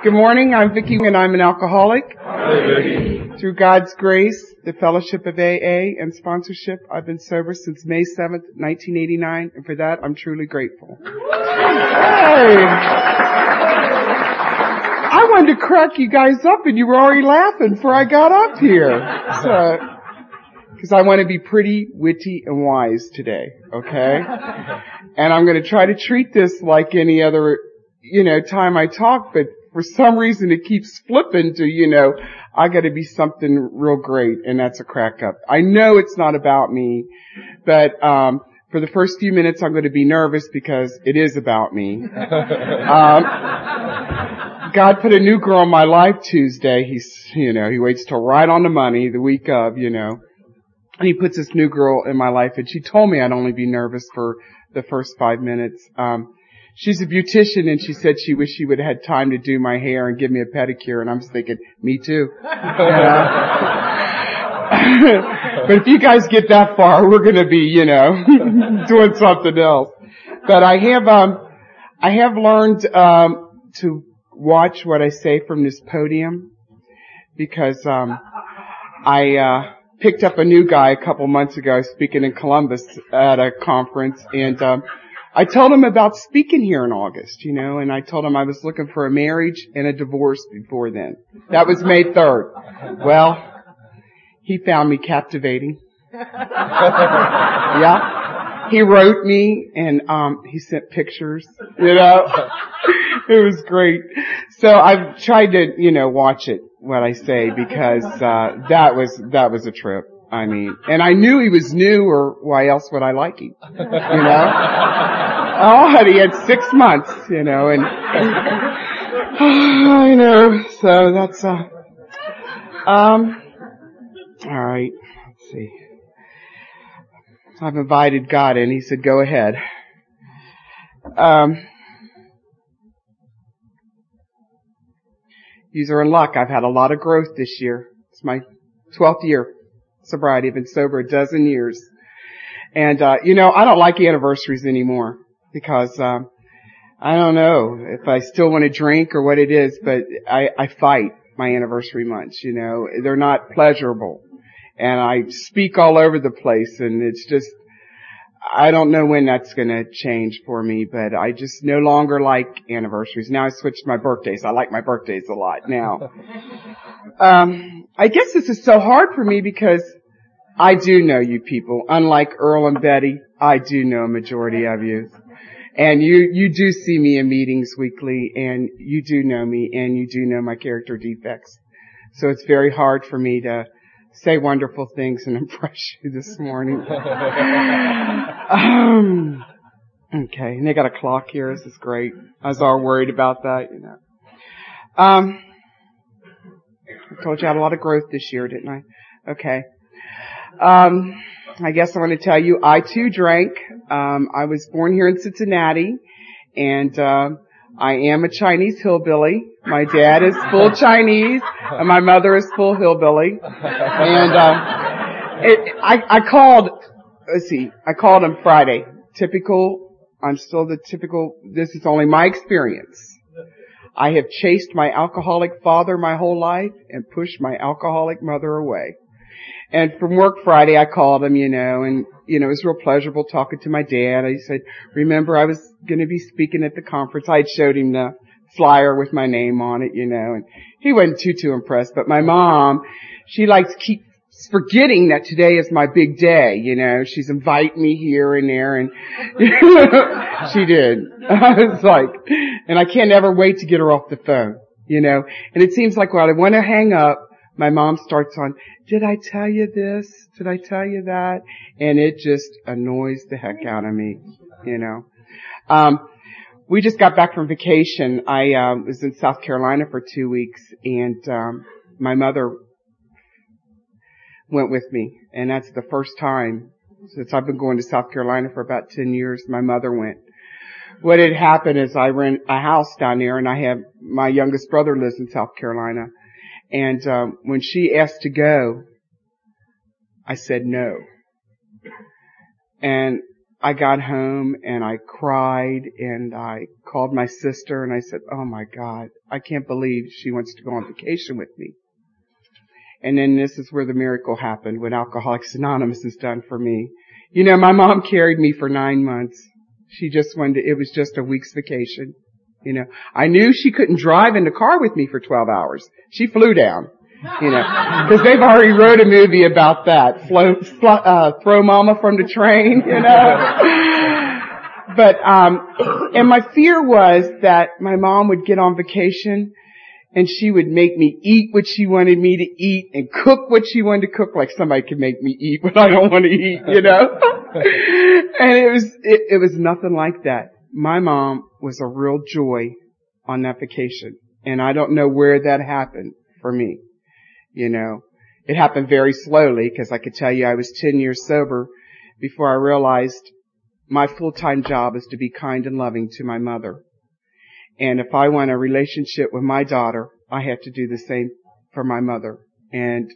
Good morning. I'm Vicki and I'm an alcoholic. Through God's grace, the fellowship of AA and sponsorship, I've been sober since May 7th, 1989, and for that I'm truly grateful. Hey! I wanted to crack you guys up and you were already laughing before I got up here. So, cause I want to be pretty, witty, and wise today, okay? And I'm gonna try to treat this like any other, you know, time I talk, but for some reason it keeps flipping to, you know, I gotta be something real great, and that's a crack up. I know it's not about me, but, um, for the first few minutes I'm gonna be nervous because it is about me. Um, God put a new girl in my life Tuesday. He's, you know, he waits till right on the money, the week of, you know. And he puts this new girl in my life and she told me I'd only be nervous for the first five minutes. Um, she's a beautician and she said she wished she would have had time to do my hair and give me a pedicure and I'm just thinking, me too. but if you guys get that far, we're gonna be, you know, doing something else. But I have, um, I have learned, um, to watch what I say from this podium because, um, I, uh, picked up a new guy a couple months ago speaking in Columbus at a conference and, um, I told him about speaking here in August, you know, and I told him I was looking for a marriage and a divorce before then. That was May 3rd. Well, he found me captivating. yeah. He wrote me and, um, he sent pictures, you know. it was great. So I've tried to, you know, watch it, what I say, because, uh, that was, that was a trip. I mean, and I knew he was new or why else would I like him? You know? oh, and he had six months, you know, and, I know, so that's, uh, um, alright, let's see. I've invited God in, he said go ahead. Um, you are in luck. I've had a lot of growth this year. It's my 12th year sobriety. I've been sober a dozen years. And, uh, you know, I don't like anniversaries anymore because, um, I don't know if I still want to drink or what it is, but I, I fight my anniversary months, you know. They're not pleasurable. And I speak all over the place and it's just, I don't know when that's gonna change for me, but I just no longer like anniversaries. Now I switched my birthdays. I like my birthdays a lot now. um, I guess this is so hard for me because I do know you people. Unlike Earl and Betty, I do know a majority of you. And you, you do see me in meetings weekly and you do know me and you do know my character defects. So it's very hard for me to say wonderful things and impress you this morning. um, okay, and they got a clock here. This is great. I was all worried about that, you know. Um, I told you I had a lot of growth this year, didn't I? Okay. Um, I guess I want to tell you, I too drank. Um, I was born here in Cincinnati, and uh, I am a Chinese hillbilly. My dad is full Chinese, and my mother is full hillbilly. And uh, it, I, I called. Let's see. I called him Friday. Typical. I'm still the typical. This is only my experience. I have chased my alcoholic father my whole life and pushed my alcoholic mother away. And from work Friday, I called him, you know, and, you know, it was real pleasurable talking to my dad. I said, remember I was going to be speaking at the conference. I had showed him the flyer with my name on it, you know, and he wasn't too, too impressed. But my mom, she likes to keep forgetting that today is my big day, you know, she's inviting me here and there and she did. I was like, and I can't ever wait to get her off the phone, you know, and it seems like when I want to hang up, my mom starts on, did I tell you this? Did I tell you that? And it just annoys the heck out of me, you know. Um, we just got back from vacation. I uh, was in South Carolina for two weeks, and um, my mother went with me, and that's the first time since I've been going to South Carolina for about ten years. My mother went. What had happened is I rent a house down there, and I have my youngest brother lives in South Carolina, and um, when she asked to go, I said no. And I got home and I cried and I called my sister and I said, oh my God, I can't believe she wants to go on vacation with me. And then this is where the miracle happened, what Alcoholics Anonymous has done for me. You know, my mom carried me for nine months. She just wanted, to, it was just a week's vacation. You know, I knew she couldn't drive in the car with me for 12 hours. She flew down. You know, because they've already wrote a movie about that. Flow, uh, throw mama from the train, you know. but, um, and my fear was that my mom would get on vacation and she would make me eat what she wanted me to eat and cook what she wanted to cook like somebody could make me eat what I don't want to eat, you know? and it was, it, it was nothing like that. My mom was a real joy on that vacation and I don't know where that happened for me. You know, it happened very slowly because I could tell you I was 10 years sober before I realized my full-time job is to be kind and loving to my mother. And if I want a relationship with my daughter, I have to do the same for my mother. And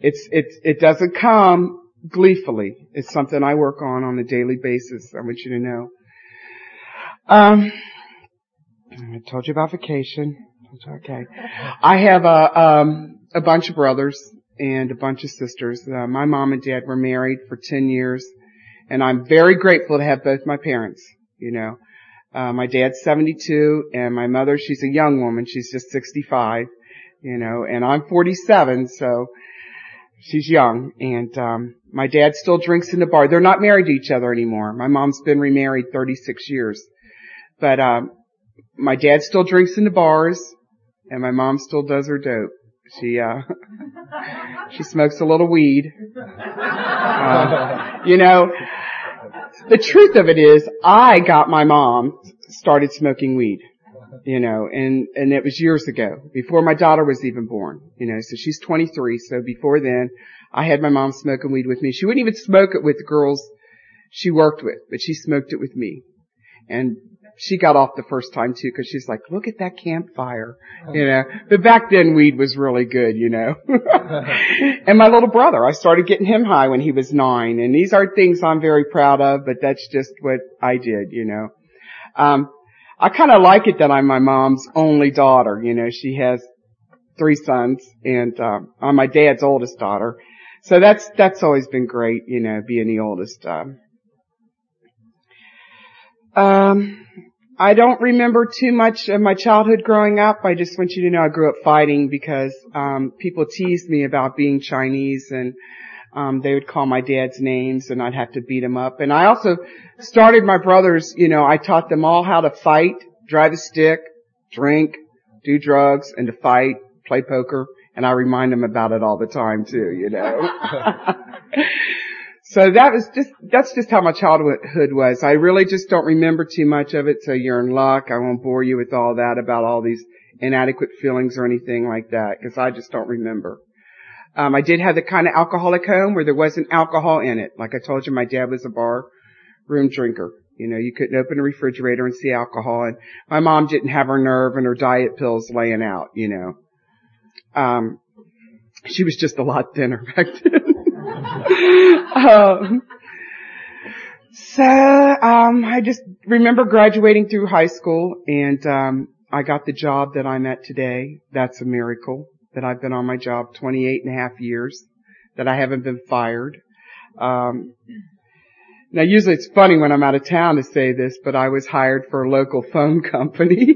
it's, it's, it doesn't come gleefully. It's something I work on on a daily basis. I want you to know. Um, I told you about vacation. Okay. I have a, um, a bunch of brothers and a bunch of sisters. Uh, my mom and dad were married for 10 years and I'm very grateful to have both my parents, you know. Uh, my dad's 72 and my mother, she's a young woman. She's just 65, you know, and I'm 47, so she's young. And, um, my dad still drinks in the bar. They're not married to each other anymore. My mom's been remarried 36 years. But, um, my dad still drinks in the bars and my mom still does her dope. She, uh, she smokes a little weed. Uh, you know, the truth of it is, I got my mom started smoking weed, you know, and, and it was years ago, before my daughter was even born, you know, so she's 23, so before then, I had my mom smoking weed with me. She wouldn't even smoke it with the girls she worked with, but she smoked it with me. And she got off the first time too because she's like, look at that campfire, you know. But back then weed was really good, you know. and my little brother, I started getting him high when he was nine, and these are things I'm very proud of, but that's just what I did, you know. Um, I kind of like it that I'm my mom's only daughter, you know. She has three sons, and um, I'm my dad's oldest daughter. So that's that's always been great, you know, being the oldest. Um, um, I don't remember too much of my childhood growing up. I just want you to know I grew up fighting because um, people teased me about being Chinese and um, they would call my dad's names and I'd have to beat them up. And I also started my brothers, you know, I taught them all how to fight, drive a stick, drink, do drugs, and to fight, play poker. And I remind them about it all the time too, you know. So that was just, that's just how my childhood was. I really just don't remember too much of it, so you're in luck. I won't bore you with all that about all these inadequate feelings or anything like that, because I just don't remember. Um, I did have the kind of alcoholic home where there wasn't alcohol in it. Like I told you, my dad was a bar room drinker. You know, you couldn't open a refrigerator and see alcohol, and my mom didn't have her nerve and her diet pills laying out, you know. Um, she was just a lot thinner back then um, so um, I just remember graduating through high school, and um, I got the job that I'm at today. That's a miracle that I've been on my job 28 and a half years, that I haven't been fired. Um, now usually it's funny when I'm out of town to say this, but I was hired for a local phone company,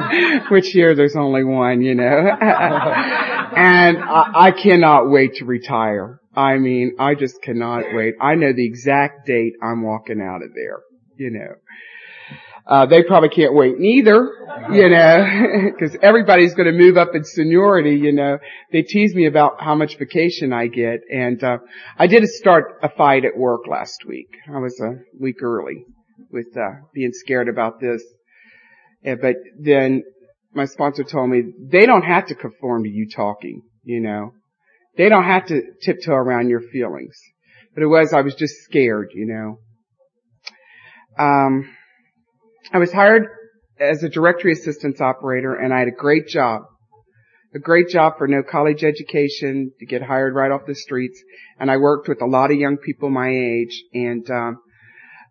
which here there's only one, you know. And I, I cannot wait to retire. I mean, I just cannot wait. I know the exact date I'm walking out of there, you know. Uh, they probably can't wait neither, you know, because everybody's going to move up in seniority, you know. They tease me about how much vacation I get, and uh, I did start a fight at work last week. I was a week early with uh, being scared about this, but then my sponsor told me they don't have to conform to you talking, you know. They don't have to tiptoe around your feelings. But it was, I was just scared, you know. Um, I was hired as a directory assistance operator and I had a great job. A great job for no college education to get hired right off the streets. And I worked with a lot of young people my age and, um,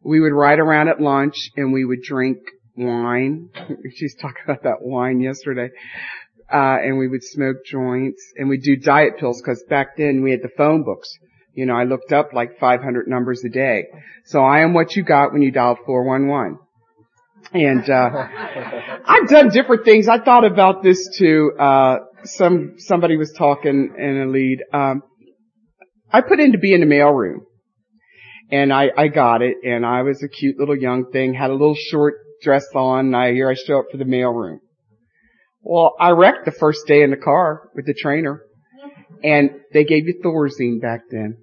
we would ride around at lunch and we would drink wine. She's talking about that wine yesterday. Uh, and we would smoke joints and we'd do diet pills because back then we had the phone books. You know, I looked up like 500 numbers a day. So I am what you got when you dialed 411. And, uh, I've done different things. I thought about this too. Uh, some, somebody was talking in a lead. Um, I put in to be in the mailroom and I, I got it and I was a cute little young thing, had a little short dress on and I, here I show up for the mailroom. Well, I wrecked the first day in the car with the trainer and they gave you Thorazine back then.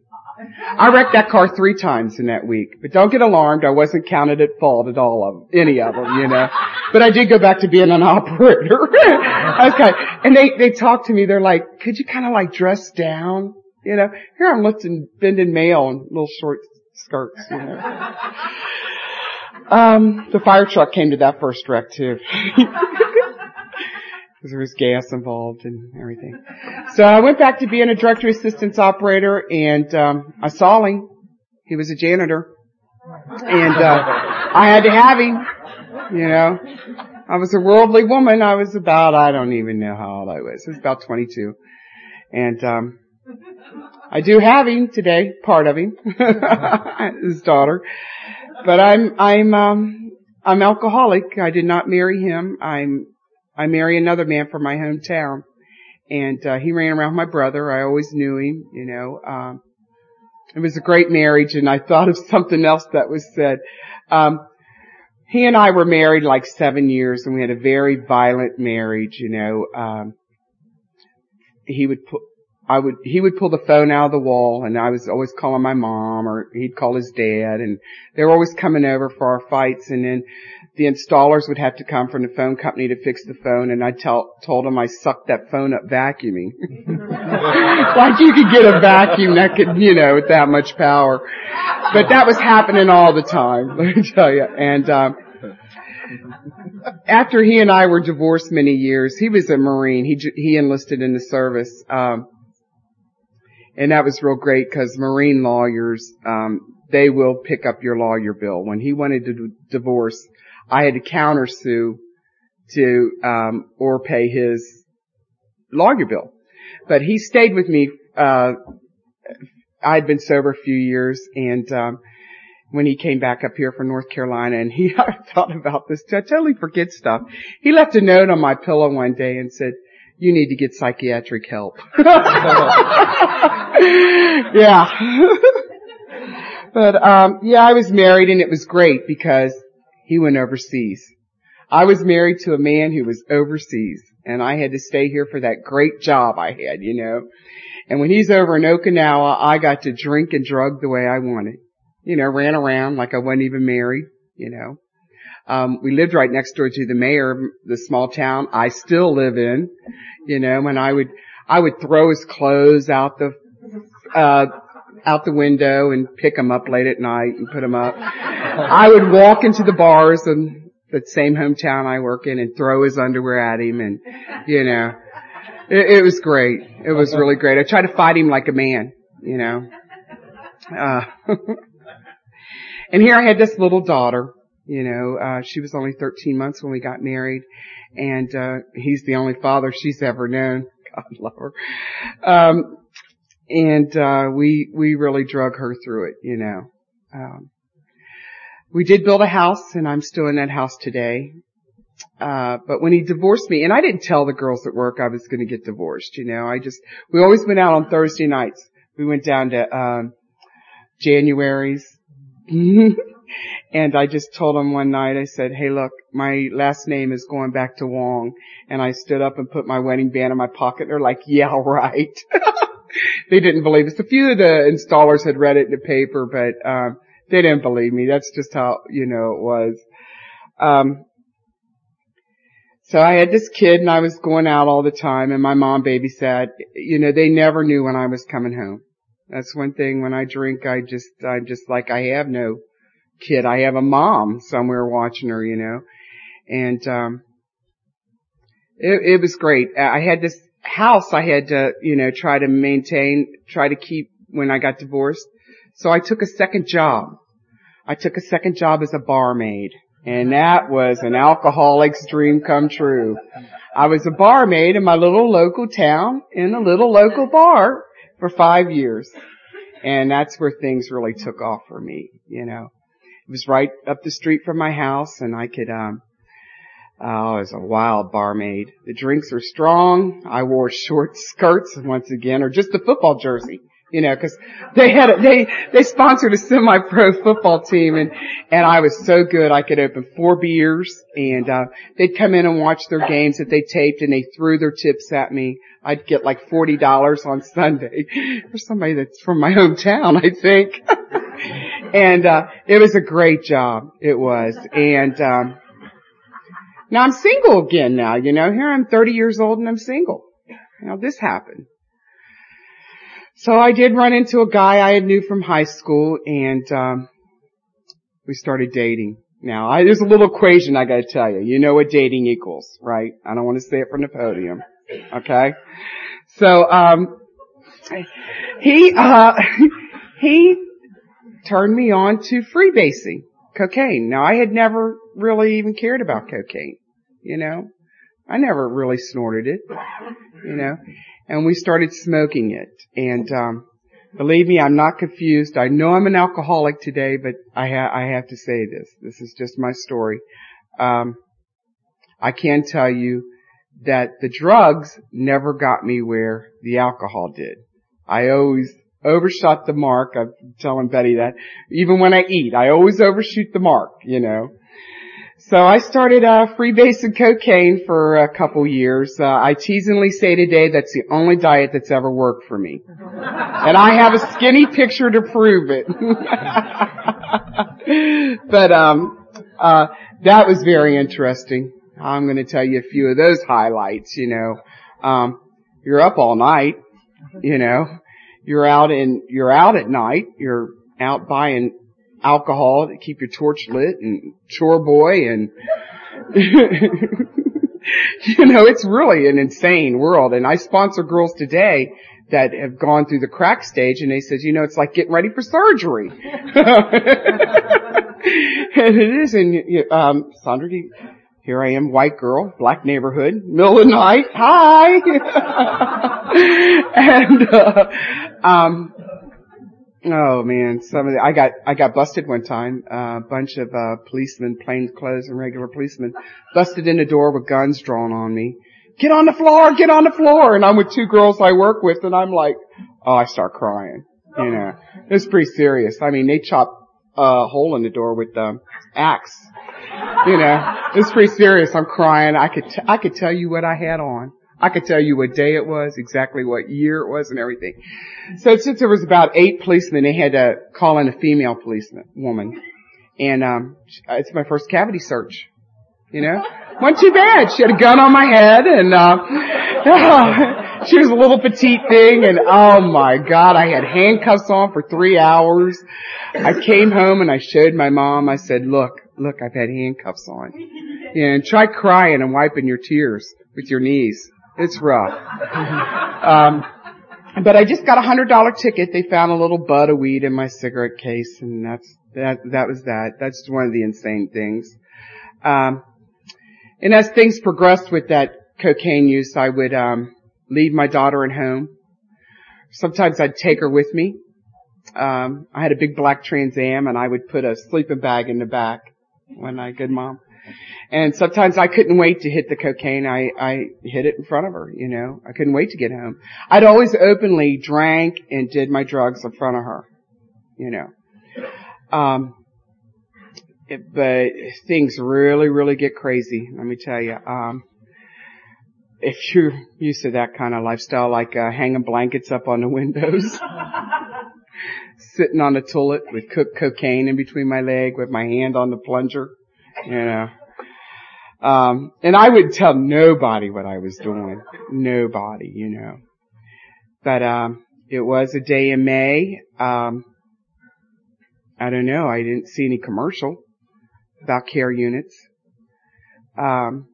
I wrecked that car three times in that week, but don't get alarmed. I wasn't counted at fault at all of any of them, you know. But I did go back to being an operator. okay. And they, they talked to me. They're like, could you kind of like dress down? You know, here I'm lifting, bending mail in little short skirts, you know. Um, the fire truck came to that first wreck too. Because there was gas involved and everything. So I went back to being a directory assistance operator and, um, I saw him. He was a janitor. And, uh, I had to have him, you know. I was a worldly woman. I was about, I don't even know how old I was. I was about 22. And, um, I do have him today, part of him, his daughter. But I'm, I'm, um, I'm alcoholic. I did not marry him. I'm, I marry another man from my hometown. And, uh, he ran around my brother. I always knew him, you know, um, it was a great marriage and I thought of something else that was said. Um, he and I were married like seven years and we had a very violent marriage, you know, um, he would put, I would, he would pull the phone out of the wall and I was always calling my mom or he'd call his dad and they were always coming over for our fights and then the installers would have to come from the phone company to fix the phone and I tell, told them I sucked that phone up vacuuming. like you could get a vacuum that could, you know, with that much power. But that was happening all the time, let me tell you. And, um, after he and I were divorced many years, he was a Marine. He, he enlisted in the service. Um, and that was real great because Marine lawyers, um, they will pick up your lawyer bill. When he wanted to d- divorce, I had to countersue to, um, or pay his lawyer bill. But he stayed with me, uh, I had been sober a few years and, um, when he came back up here from North Carolina and he, I thought about this. I totally forget stuff. He left a note on my pillow one day and said, you need to get psychiatric help. yeah. but um yeah, I was married and it was great because he went overseas. I was married to a man who was overseas and I had to stay here for that great job I had, you know. And when he's over in Okinawa, I got to drink and drug the way I wanted. You know, ran around like I wasn't even married, you know. Um, we lived right next door to the mayor the small town I still live in, you know, and I would, I would throw his clothes out the, uh, out the window and pick them up late at night and put them up. I would walk into the bars in the same hometown I work in and throw his underwear at him and, you know, it, it was great. It was really great. I tried to fight him like a man, you know. Uh, and here I had this little daughter you know, uh, she was only 13 months when we got married and, uh, he's the only father she's ever known. God love her. Um, and, uh, we, we really drug her through it, you know. Um, we did build a house and I'm still in that house today. Uh, but when he divorced me, and I didn't tell the girls at work I was going to get divorced, you know, I just, we always went out on Thursday nights. We went down to, um, January's. And I just told him one night, I said, hey look, my last name is going back to Wong. And I stood up and put my wedding band in my pocket. And they're like, yeah, right. they didn't believe us. A few of the installers had read it in the paper, but, um, they didn't believe me. That's just how, you know, it was. Um, so I had this kid and I was going out all the time and my mom babysat. You know, they never knew when I was coming home. That's one thing when I drink, I just, I'm just like, I have no kid. I have a mom somewhere watching her, you know, and, um, it, it was great. I had this house I had to, you know, try to maintain, try to keep when I got divorced. So I took a second job. I took a second job as a barmaid. And that was an alcoholic's dream come true. I was a barmaid in my little local town in a little local bar for five years. And that's where things really took off for me, you know. It was right up the street from my house and I could, um, oh, I was a wild barmaid. The drinks were strong. I wore short skirts once again or just a football jersey you know, cause they had, a, they, they sponsored a semi-pro football team and, and I was so good I could open four beers and, uh, they'd come in and watch their games that they taped and they threw their tips at me. I'd get like $40 on Sunday for somebody that's from my hometown, I think. and, uh, it was a great job. It was. And, um, now I'm single again now, you know, here I'm 30 years old and I'm single. Now this happened. So I did run into a guy I had knew from high school and, um, we started dating. Now, I, there's a little equation I gotta tell you. You know what dating equals, right? I don't want to say it from the podium. Okay? So, um, he, uh, he turned me on to freebasing, cocaine. Now, I had never really even cared about cocaine, you know? I never really snorted it, you know? and we started smoking it. And um, believe me, I'm not confused. I know I'm an alcoholic today, but I, ha- I have to say this. This is just my story. Um, I can tell you that the drugs never got me where the alcohol did. I always overshot the mark. I'm telling Betty that. Even when I eat, I always overshoot the mark, you know. So I started uh, freebasing cocaine for a couple years. Uh, I teasingly say today that's the only diet that's ever worked for me, and I have a skinny picture to prove it. but um, uh, that was very interesting. I'm going to tell you a few of those highlights. You know, um, you're up all night. You know, you're out in you're out at night. You're out buying alcohol to keep your torch lit and chore boy and you know, it's really an insane world. And I sponsor girls today that have gone through the crack stage and they said, you know, it's like getting ready for surgery. and it is. And, um, Sandra, here I am, white girl, black neighborhood, middle of the night. Hi. and, uh, um, Oh man, some of the, I got, I got busted one time. A uh, bunch of, uh, policemen, plain clothes and regular policemen, busted in the door with guns drawn on me. Get on the floor, get on the floor! And I'm with two girls I work with and I'm like, oh, I start crying. You know, it's pretty serious. I mean, they chopped a hole in the door with um, axe. You know, it's pretty serious. I'm crying. I could, t- I could tell you what I had on. I could tell you what day it was, exactly what year it was and everything. So since there was about eight policemen, they had to call in a female policeman, woman. And, um, it's my first cavity search. You know? Wasn't too bad. She had a gun on my head and, uh, she was a little petite thing and oh my god, I had handcuffs on for three hours. I came home and I showed my mom, I said, look, look, I've had handcuffs on. And try crying and wiping your tears with your knees. It's rough. um, but I just got a hundred dollar ticket. They found a little bud of weed in my cigarette case, and that's that. That was that. That's one of the insane things. Um, and as things progressed with that cocaine use, I would um, leave my daughter at home. Sometimes I'd take her with me. Um, I had a big black Trans Am, and I would put a sleeping bag in the back when I good mom. And sometimes I couldn't wait to hit the cocaine. I, I hit it in front of her, you know. I couldn't wait to get home. I'd always openly drank and did my drugs in front of her, you know. Um, it, but things really, really get crazy, let me tell you. Um, if you're used to that kind of lifestyle, like uh, hanging blankets up on the windows, sitting on the toilet with cooked cocaine in between my leg with my hand on the plunger, you know, um, and I would tell nobody what I was doing. Nobody, you know. But, um, it was a day in May. Um, I don't know. I didn't see any commercial about care units. Um,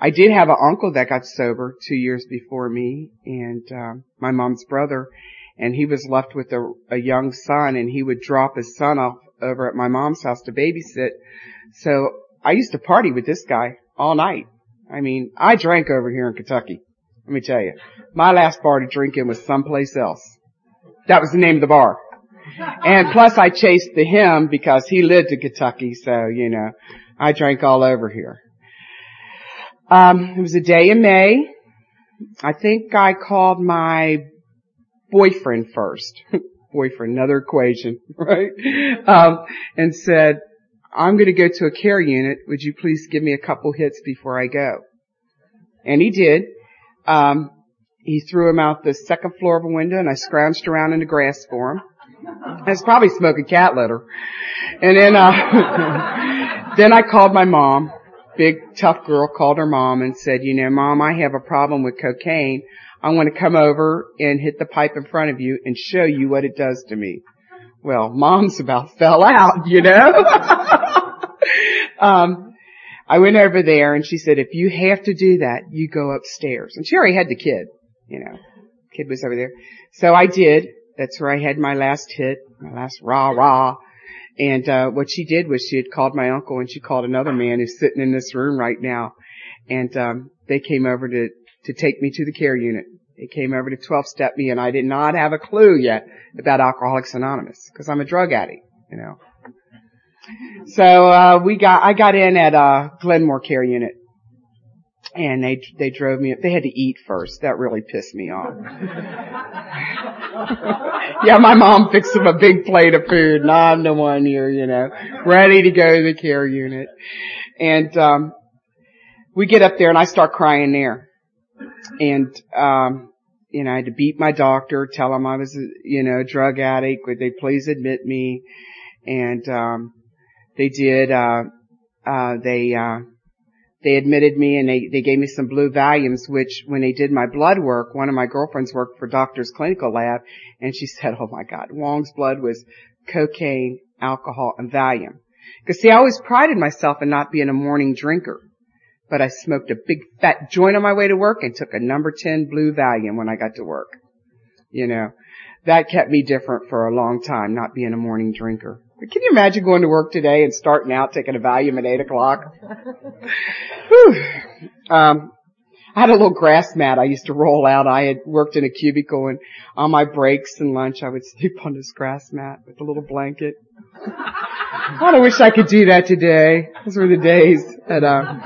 I did have an uncle that got sober two years before me and, um, my mom's brother and he was left with a, a young son and he would drop his son off over at my mom's house to babysit. So I used to party with this guy all night. I mean, I drank over here in Kentucky. Let me tell you, my last bar to drink in was someplace else. That was the name of the bar. And plus I chased the him because he lived in Kentucky, so, you know, I drank all over here. Um, it was a day in May. I think I called my boyfriend first. boyfriend, another equation, right? Um, and said, I'm going to go to a care unit. Would you please give me a couple hits before I go? And he did. Um, he threw him out the second floor of a window and I scrounged around in the grass for him. I was probably smoking cat litter. And then, uh, then I called my mom. Big tough girl called her mom and said, you know, mom, I have a problem with cocaine. I want to come over and hit the pipe in front of you and show you what it does to me. Well, mom's about fell out, you know? um, I went over there and she said, if you have to do that, you go upstairs. And she already had the kid, you know, kid was over there. So I did. That's where I had my last hit, my last rah rah. And, uh, what she did was she had called my uncle and she called another man who's sitting in this room right now. And, um, they came over to, to take me to the care unit. They came over to 12 step me and I did not have a clue yet about Alcoholics Anonymous because I'm a drug addict, you know. So, uh, we got, I got in at, uh, Glenmore Care Unit. And they, they drove me, up. they had to eat first. That really pissed me off. yeah, my mom fixed them a big plate of food and I'm the one here, you know, ready to go to the care unit. And, um, we get up there and I start crying there. And, um, you know, I had to beat my doctor, tell him I was, you know, drug addict. Would they please admit me? And, um, they did, uh, uh, they, uh, they admitted me and they, they gave me some blue Valiums, which when they did my blood work, one of my girlfriends worked for doctor's clinical lab and she said, oh my God, Wong's blood was cocaine, alcohol, and Valium. Cause see, I always prided myself in not being a morning drinker, but I smoked a big fat joint on my way to work and took a number 10 blue Valium when I got to work. You know, that kept me different for a long time, not being a morning drinker. Can you imagine going to work today and starting out taking a Valium at eight o'clock? um, I had a little grass mat I used to roll out. I had worked in a cubicle and on my breaks and lunch I would sleep on this grass mat with a little blanket. I wish I could do that today. Those were the days. But, um,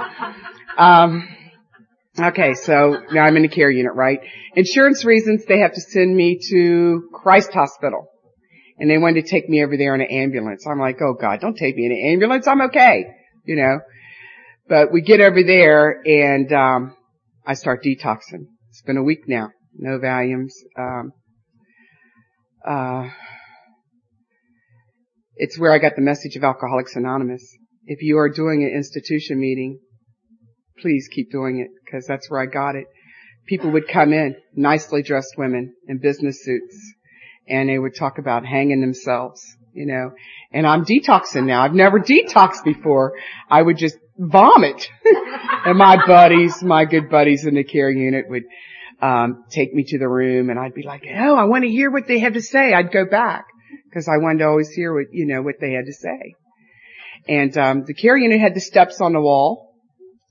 um, okay, so now I'm in the care unit, right? Insurance reasons, they have to send me to Christ Hospital and they wanted to take me over there in an ambulance. I'm like, oh God, don't take me in an ambulance. I'm okay, you know. But we get over there and um, I start detoxing. It's been a week now, no Valiums. Um, uh, it's where I got the message of Alcoholics Anonymous. If you are doing an institution meeting, please keep doing it because that's where I got it. People would come in, nicely dressed women in business suits and they would talk about hanging themselves, you know. And I'm detoxing now. I've never detoxed before. I would just vomit. and my buddies, my good buddies in the care unit would um take me to the room and I'd be like, "Oh, I want to hear what they have to say." I'd go back because I wanted to always hear what, you know, what they had to say. And um the care unit had the steps on the wall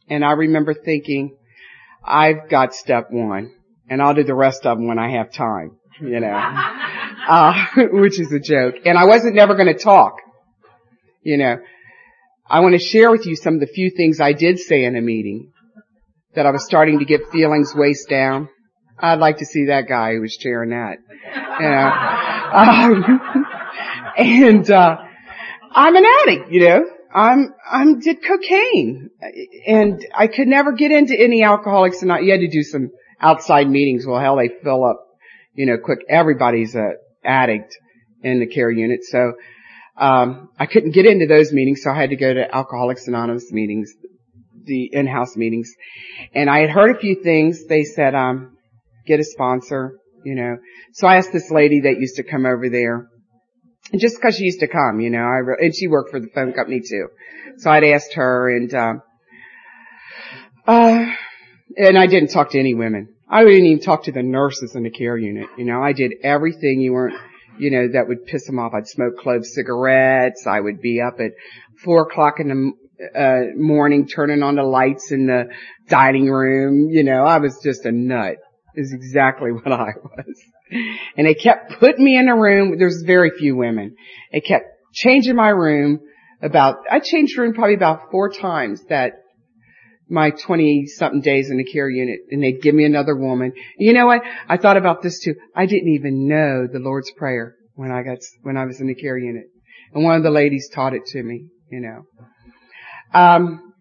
and I remember thinking, I've got step 1 and I'll do the rest of them when I have time you know, uh, which is a joke. And I wasn't never going to talk, you know. I want to share with you some of the few things I did say in a meeting that I was starting to get feelings waist down. I'd like to see that guy who was chairing that, you know. Um, and, uh, I'm an addict, you know. I'm, I'm, did cocaine. And I could never get into any alcoholics and not, you had to do some outside meetings. Well, hell, they fill up you know, quick, everybody's a addict in the care unit. So, um, I couldn't get into those meetings, so I had to go to Alcoholics Anonymous meetings, the in-house meetings. And I had heard a few things. They said, um, get a sponsor, you know. So I asked this lady that used to come over there, and just because she used to come, you know, I re- and she worked for the phone company too. So I'd asked her, and um, uh, and I didn't talk to any women. I didn't even talk to the nurses in the care unit. You know, I did everything you weren't, you know, that would piss them off. I'd smoke clove cigarettes. I would be up at four o'clock in the uh, morning turning on the lights in the dining room. You know, I was just a nut is exactly what I was. And they kept putting me in a room. There's very few women. They kept changing my room about, I changed room probably about four times that my 20 something days in the care unit and they'd give me another woman. You know what? I thought about this too. I didn't even know the Lord's Prayer when I got, when I was in the care unit. And one of the ladies taught it to me, you know. Um,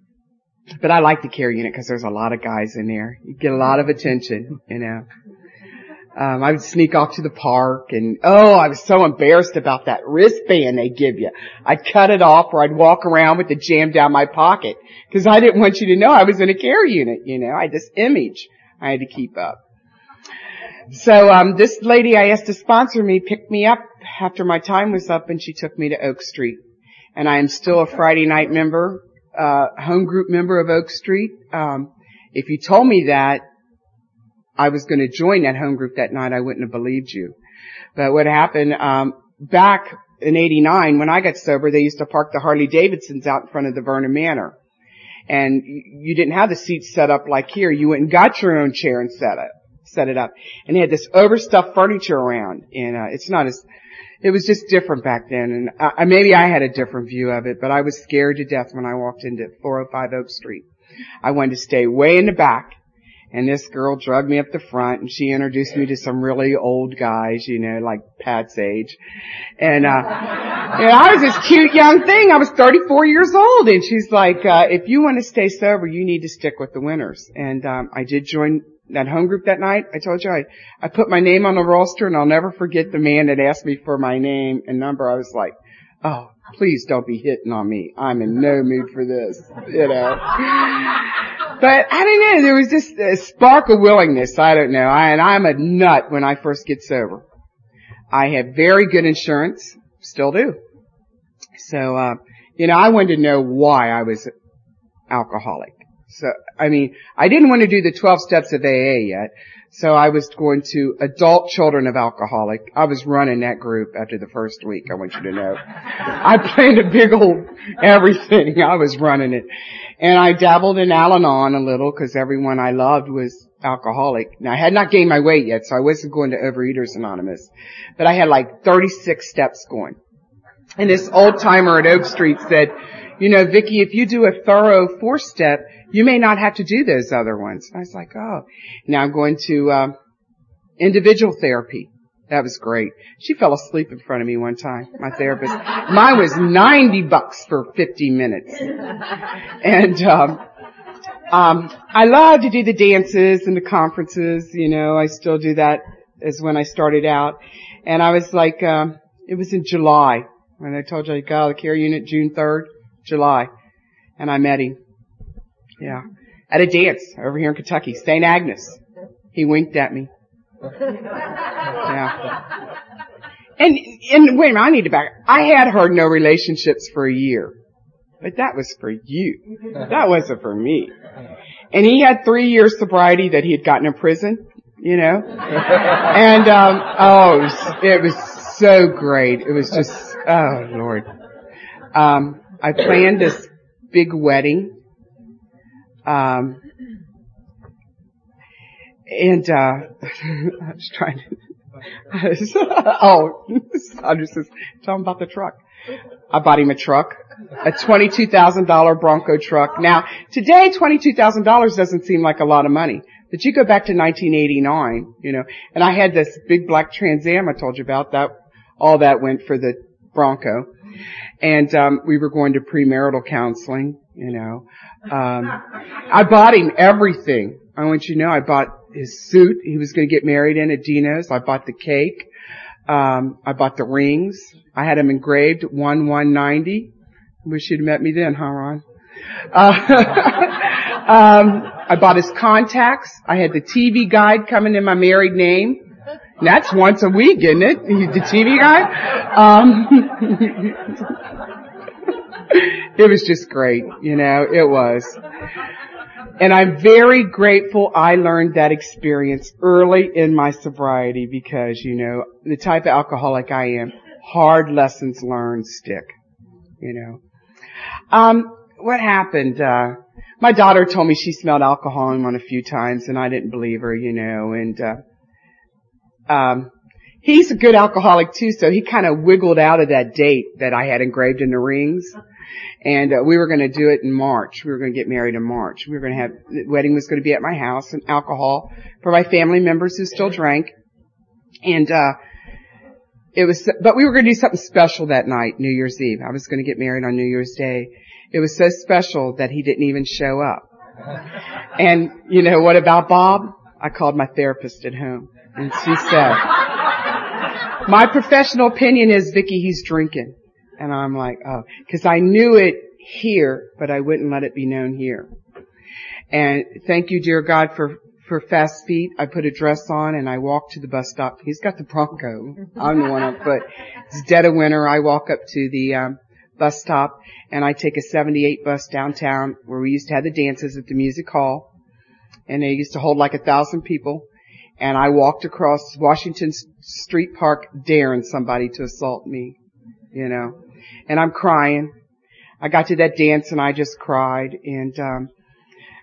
but I like the care unit because there's a lot of guys in there. You get a lot of attention, you know. Um, I would sneak off to the park and, oh, I was so embarrassed about that wristband they give you. I'd cut it off or I'd walk around with the jam down my pocket because I didn't want you to know I was in a care unit, you know. I had this image I had to keep up. So, um, this lady I asked to sponsor me picked me up after my time was up and she took me to Oak Street. And I am still a Friday night member, uh, home group member of Oak Street. Um, if you told me that I was going to join that home group that night, I wouldn't have believed you. But what happened, um, back in 89, when I got sober, they used to park the Harley Davidsons out in front of the Vernon Manor. And you didn't have the seats set up like here. You went and got your own chair and set it, set it up. And they had this overstuffed furniture around. And, uh, it's not as, it was just different back then. And I, maybe I had a different view of it, but I was scared to death when I walked into 405 Oak Street. I wanted to stay way in the back and this girl drugged me up the front and she introduced me to some really old guys, you know, like Pat's age. And, uh, and I was this cute young thing. I was 34 years old and she's like, uh, if you want to stay sober, you need to stick with the winners. And, um, I did join that home group that night. I told you I, I put my name on the roster and I'll never forget the man that asked me for my name and number. I was like, oh, please don't be hitting on me. I'm in no mood for this, you know. But I don't know, there was just a spark of willingness. I don't know. I, and I'm a nut when I first get sober. I have very good insurance, still do. So, uh, you know, I wanted to know why I was alcoholic. So, I mean, I didn't want to do the 12 steps of AA yet. So I was going to adult children of alcoholic. I was running that group after the first week, I want you to know. I planned a big old everything. I was running it. And I dabbled in Al-Anon a little because everyone I loved was alcoholic. Now I had not gained my weight yet, so I wasn't going to Overeaters Anonymous. But I had like 36 steps going. And this old timer at Oak Street said, you know, Vicki, if you do a thorough four step, you may not have to do those other ones. I was like, oh. Now I'm going to, uh, individual therapy. That was great. She fell asleep in front of me one time, my therapist. Mine was 90 bucks for 50 minutes. And, um, um, I love to do the dances and the conferences, you know, I still do that as when I started out. And I was like, um, it was in July when I told you I got out of the care unit June 3rd, July. And I met him. Yeah. At a dance over here in Kentucky, St. Agnes. He winked at me. Yeah. And, and wait a minute, I need to back. I had heard no relationships for a year. But that was for you. That wasn't for me. And he had three years sobriety that he had gotten in prison, you know? And, um, oh, it was, it was so great. It was just, oh Lord. Um, I planned this big wedding. Um, and, uh, I was trying to, oh, says, tell him about the truck. I bought him a truck, a $22,000 Bronco truck. Now, today $22,000 doesn't seem like a lot of money. But you go back to 1989, you know, and I had this big black Trans Am I told you about that, all that went for the Bronco. And, um, we were going to premarital counseling, you know. Um, I bought him everything. I want you to know I bought his suit he was going to get married in at Dino's. I bought the cake. Um, I bought the rings. I had them engraved one one ninety. Wish you'd met me then, huh, Ron? Uh, um, I bought his contacts. I had the TV guide coming in my married name. That's once a week, isn't it? The TV guide. Um, it was just great, you know. It was. And I'm very grateful I learned that experience early in my sobriety because, you know, the type of alcoholic I am, hard lessons learned stick, you know. Um, what happened? Uh, my daughter told me she smelled alcohol in one a few times and I didn't believe her, you know, and, uh, um, he's a good alcoholic too, so he kind of wiggled out of that date that I had engraved in the rings. And uh, we were going to do it in March. We were going to get married in March. We were going to have the wedding was going to be at my house and alcohol for my family members who still drank. And uh it was but we were going to do something special that night, New Year's Eve. I was going to get married on New Year's Day. It was so special that he didn't even show up. And you know what about Bob? I called my therapist at home and she said, my professional opinion is Vicki, he's drinking. And I'm like, oh, cause I knew it here, but I wouldn't let it be known here. And thank you, dear God, for, for fast feet. I put a dress on and I walked to the bus stop. He's got the Bronco. I'm the one up, but it's dead of winter. I walk up to the, um, bus stop and I take a 78 bus downtown where we used to have the dances at the music hall and they used to hold like a thousand people and I walked across Washington Street Park daring somebody to assault me, you know, and I'm crying. I got to that dance and I just cried and, um,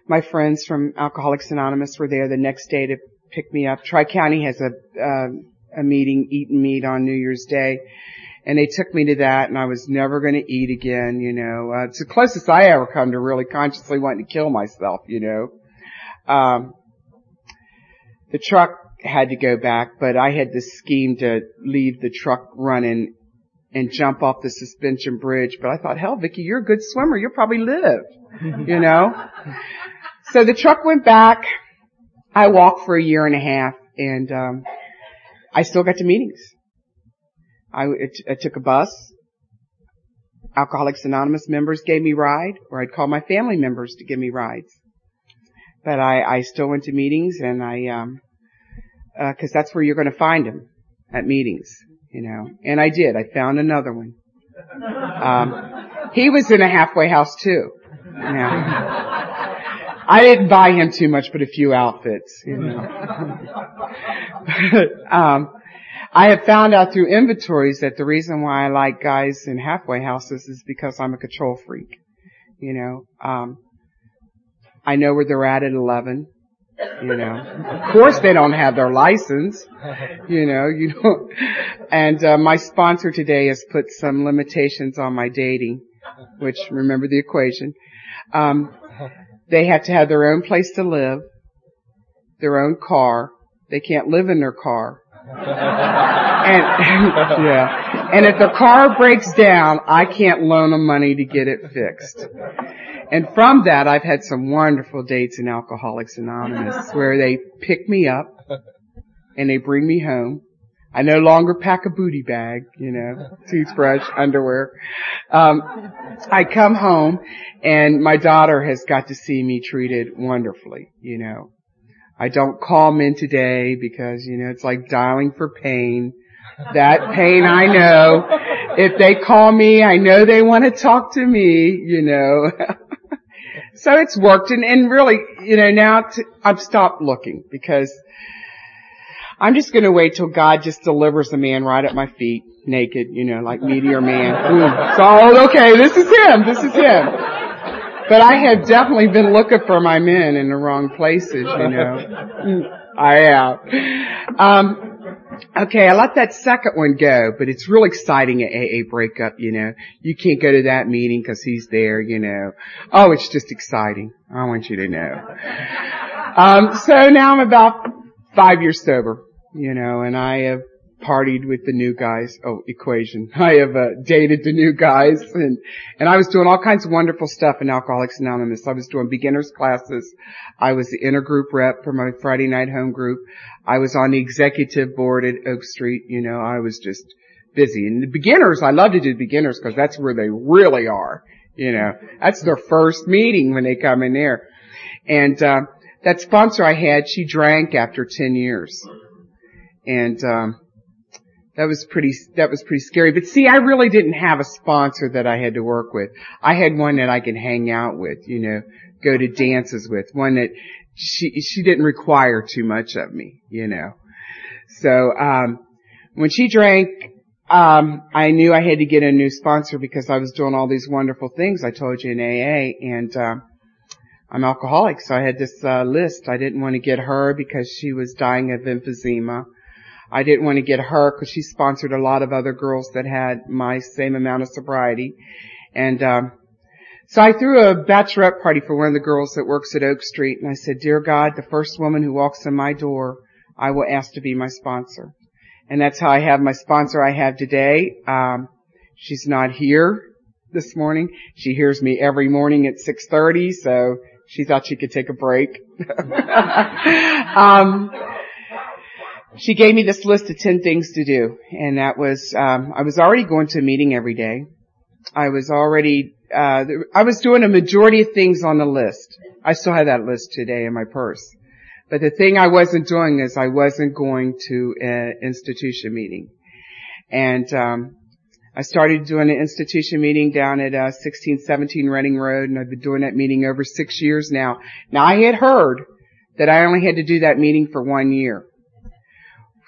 my friends from Alcoholics Anonymous were there the next day to pick me up. Tri-County has a, uh, a meeting, eat and meet on New Year's Day. And they took me to that and I was never going to eat again, you know. Uh, it's the closest I ever come to really consciously wanting to kill myself, you know. Um, the truck had to go back, but I had this scheme to leave the truck running and jump off the suspension bridge. But I thought, hell, Vicki, you're a good swimmer. You'll probably live, you know? so the truck went back. I walked for a year and a half and, um, I still got to meetings. I, it, I took a bus. Alcoholics Anonymous members gave me ride, or I'd call my family members to give me rides. But I, I still went to meetings, and I, um, uh, that's where you're going to find them at meetings, you know. And I did. I found another one. Um, he was in a halfway house too. Yeah. I didn't buy him too much, but a few outfits, you know. um, I have found out through inventories that the reason why I like guys in halfway houses is because I'm a control freak. You know, um, I know where they're at at 11. You know, of course they don't have their license. You know, you know, and uh, my sponsor today has put some limitations on my dating, which remember the equation. Um, they have to have their own place to live, their own car. They can't live in their car and yeah, and if the car breaks down, I can't loan them money to get it fixed. And from that, I've had some wonderful dates in Alcoholics Anonymous where they pick me up and they bring me home. I no longer pack a booty bag, you know, toothbrush, underwear. Um, I come home and my daughter has got to see me treated wonderfully, you know. I don't call men today because, you know, it's like dialing for pain. That pain I know. If they call me, I know they want to talk to me, you know. so it's worked and, and really, you know, now i I've stopped looking because I'm just going to wait till God just delivers a man right at my feet, naked, you know, like meteor man. It's all okay. This is him. This is him. But I have definitely been looking for my men in the wrong places, you know. I have. Um, okay, I let that second one go, but it's real exciting at AA breakup, you know. You can't go to that meeting because he's there, you know. Oh, it's just exciting. I want you to know. Um, so now I'm about five years sober, you know, and I have partied with the new guys. Oh, equation. I have uh, dated the new guys and, and I was doing all kinds of wonderful stuff in Alcoholics Anonymous. I was doing beginners classes. I was the intergroup rep for my Friday night home group. I was on the executive board at Oak Street. You know, I was just busy. And the beginners, I love to do beginners because that's where they really are. You know, that's their first meeting when they come in there. And, uh, that sponsor I had, she drank after 10 years. And, um, that was pretty, that was pretty scary. But see, I really didn't have a sponsor that I had to work with. I had one that I could hang out with, you know, go to dances with, one that she, she didn't require too much of me, you know. So, um, when she drank, um, I knew I had to get a new sponsor because I was doing all these wonderful things I told you in AA and, um, I'm alcoholic, so I had this uh, list. I didn't want to get her because she was dying of emphysema. I didn't want to get her because she sponsored a lot of other girls that had my same amount of sobriety. And, um, so I threw a bachelorette party for one of the girls that works at Oak Street and I said, dear God, the first woman who walks in my door, I will ask to be my sponsor. And that's how I have my sponsor I have today. Um, she's not here this morning. She hears me every morning at 6.30, so she thought she could take a break. um, she gave me this list of 10 things to do. And that was, um, I was already going to a meeting every day. I was already, uh, I was doing a majority of things on the list. I still have that list today in my purse. But the thing I wasn't doing is I wasn't going to an institution meeting. And, um, I started doing an institution meeting down at uh, 1617 Reading Road, and I've been doing that meeting over six years now. Now I had heard that I only had to do that meeting for one year.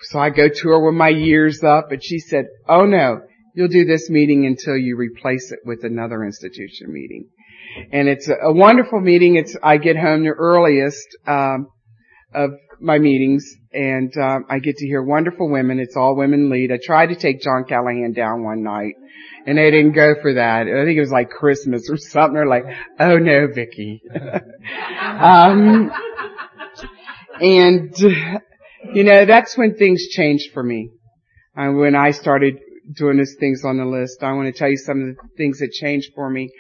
So I go to her with my years up and she said, oh no, you'll do this meeting until you replace it with another institution meeting. And it's a, wonderful meeting. It's, I get home the earliest, um, of my meetings and, um, I get to hear wonderful women. It's all women lead. I tried to take John Callahan down one night and they didn't go for that. I think it was like Christmas or something. They're like, oh no, Vicky. um, and you know, that's when things changed for me. Uh, when I started doing these things on the list, I want to tell you some of the things that changed for me.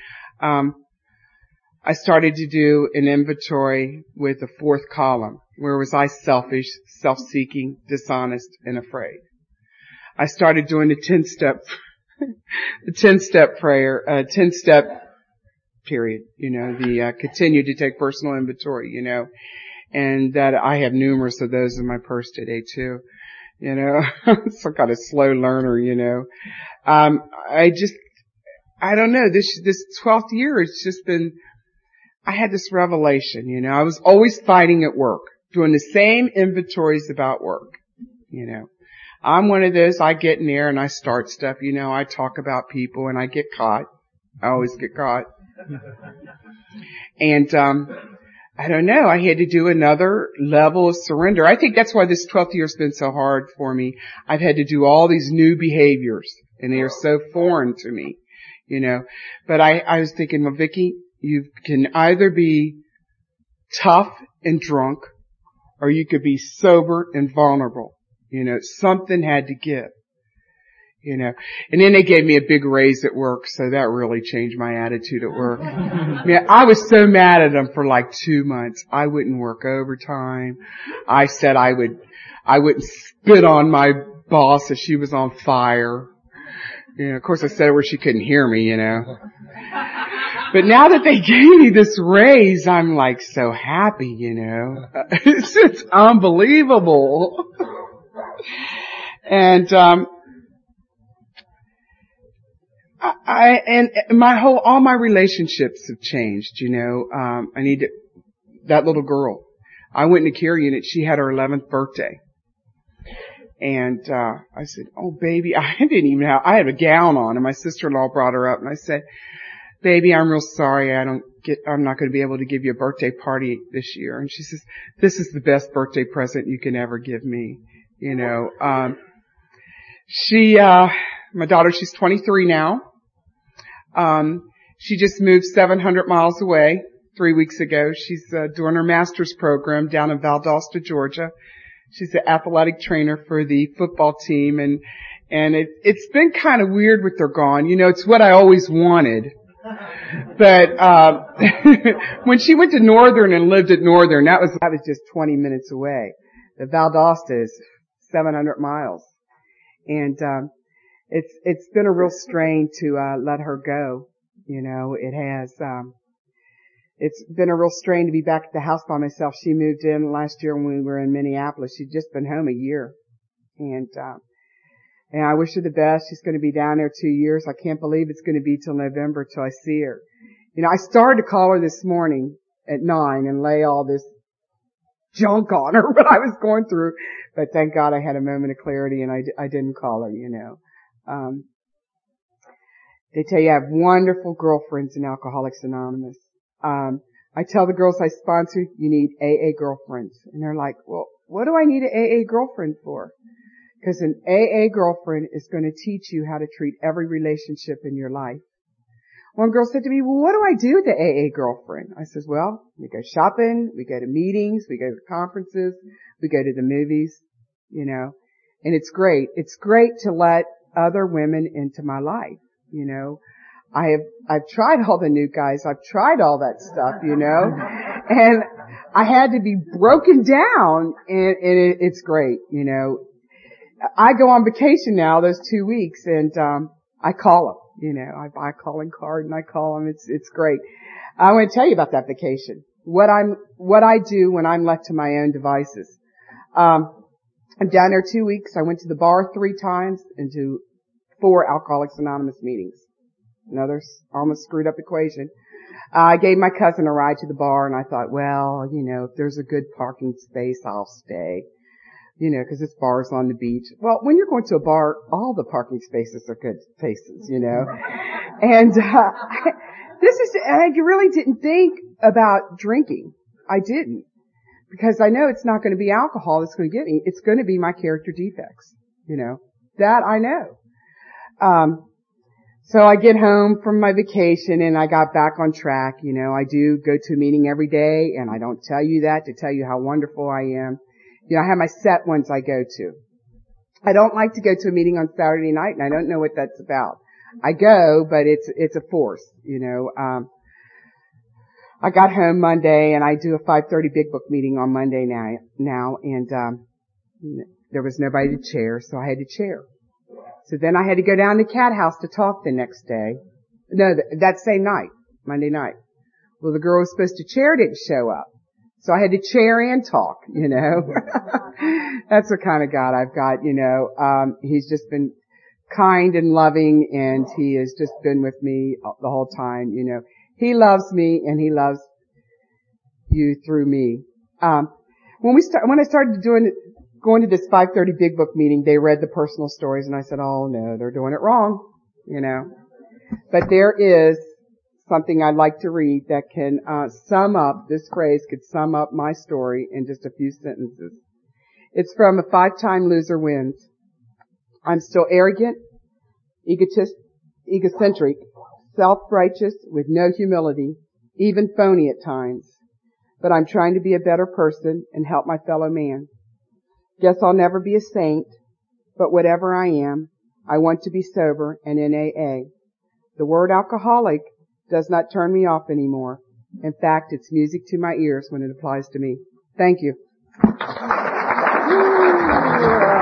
Um, I started to do an inventory with a fourth column. Where was I selfish, self-seeking, dishonest, and afraid? I started doing the 10 step, the 10 step prayer, uh, 10 step period, you know, the, uh, continue to take personal inventory, you know, and that I have numerous of those in my purse today too. You know, some kind of slow learner, you know. Um, I just, I don't know, this, this 12th year, it's just been, I had this revelation, you know, I was always fighting at work, doing the same inventories about work, you know. I'm one of those, I get in there and I start stuff, you know, I talk about people and I get caught. I always get caught. and, um, I don't know. I had to do another level of surrender. I think that's why this 12th year has been so hard for me. I've had to do all these new behaviors and they are so foreign to me, you know. But I, I was thinking, well, Vicky, you can either be tough and drunk or you could be sober and vulnerable. You know, something had to give you know. And then they gave me a big raise at work, so that really changed my attitude at work. Man, I was so mad at them for like two months. I wouldn't work overtime. I said I would, I wouldn't spit on my boss if she was on fire. You know, of course I said it where she couldn't hear me, you know. But now that they gave me this raise, I'm like so happy, you know. it's, it's unbelievable. And um I, and my whole, all my relationships have changed, you know, um, I need to, that little girl. I went the care unit, she had her 11th birthday. And, uh, I said, oh baby, I didn't even have, I had a gown on and my sister-in-law brought her up and I said, baby, I'm real sorry I don't get, I'm not going to be able to give you a birthday party this year. And she says, this is the best birthday present you can ever give me, you know, um, she, uh, my daughter, she's 23 now. Um, she just moved 700 miles away three weeks ago. She's uh, doing her master's program down in Valdosta, Georgia. She's the athletic trainer for the football team and, and it, it's been kind of weird with her gone. You know, it's what I always wanted. But, uh, when she went to Northern and lived at Northern, that was, that was just 20 minutes away. The Valdosta is 700 miles. And, um, it's it's been a real strain to uh, let her go. You know, it has. Um, it's been a real strain to be back at the house by myself. She moved in last year when we were in Minneapolis. She'd just been home a year, and uh, And I wish her the best. She's going to be down there two years. I can't believe it's going to be till November till I see her. You know, I started to call her this morning at nine and lay all this junk on her, what I was going through. But thank God I had a moment of clarity and I, I didn't call her, you know. Um, they tell you I have wonderful girlfriends in Alcoholics Anonymous. Um, I tell the girls I sponsor, you need AA girlfriends. And they're like, well, what do I need an AA girlfriend for? Because an AA girlfriend is going to teach you how to treat every relationship in your life. One girl said to me, well, what do I do with the AA girlfriend? I says, well, we go shopping, we go to meetings, we go to conferences, we go to the movies, you know, and it's great. It's great to let other women into my life, you know. I have, I've tried all the new guys, I've tried all that stuff, you know, and I had to be broken down and, and it, it's great, you know. I go on vacation now, those two weeks, and, um, I call them. You know, I buy a calling card and I call them. It's, it's great. I want to tell you about that vacation. What I'm, what I do when I'm left to my own devices. Um, I'm down there two weeks. I went to the bar three times and to four Alcoholics Anonymous meetings. Another almost screwed up equation. Uh, I gave my cousin a ride to the bar and I thought, well, you know, if there's a good parking space, I'll stay you know, because this bar is on the beach. Well, when you're going to a bar, all the parking spaces are good spaces, you know. And uh, this is, I really didn't think about drinking. I didn't. Because I know it's not going to be alcohol that's going to get me. It's going to be my character defects, you know. That I know. Um, so I get home from my vacation and I got back on track. You know, I do go to a meeting every day and I don't tell you that to tell you how wonderful I am. You know, I have my set ones I go to. I don't like to go to a meeting on Saturday night and I don't know what that's about. I go, but it's, it's a force, you know, um, I got home Monday and I do a 5:30 big book meeting on Monday now now and um there was nobody to chair so I had to chair. So then I had to go down to Cat House to talk the next day. No, that same night, Monday night. Well, the girl was supposed to chair didn't show up. So I had to chair and talk, you know. That's the kind of God I've got, you know. Um, he's just been kind and loving and he has just been with me the whole time, you know. He loves me and he loves you through me. Um, when we start, when I started doing, going to this 530 big book meeting, they read the personal stories and I said, oh no, they're doing it wrong, you know. But there is something I'd like to read that can uh, sum up, this phrase could sum up my story in just a few sentences. It's from a five-time loser wins. I'm still arrogant, egotist, egocentric, self-righteous, with no humility, even phony at times. But I'm trying to be a better person and help my fellow man. Guess I'll never be a saint, but whatever I am, I want to be sober and in AA. The word alcoholic does not turn me off anymore. In fact, it's music to my ears when it applies to me. Thank you.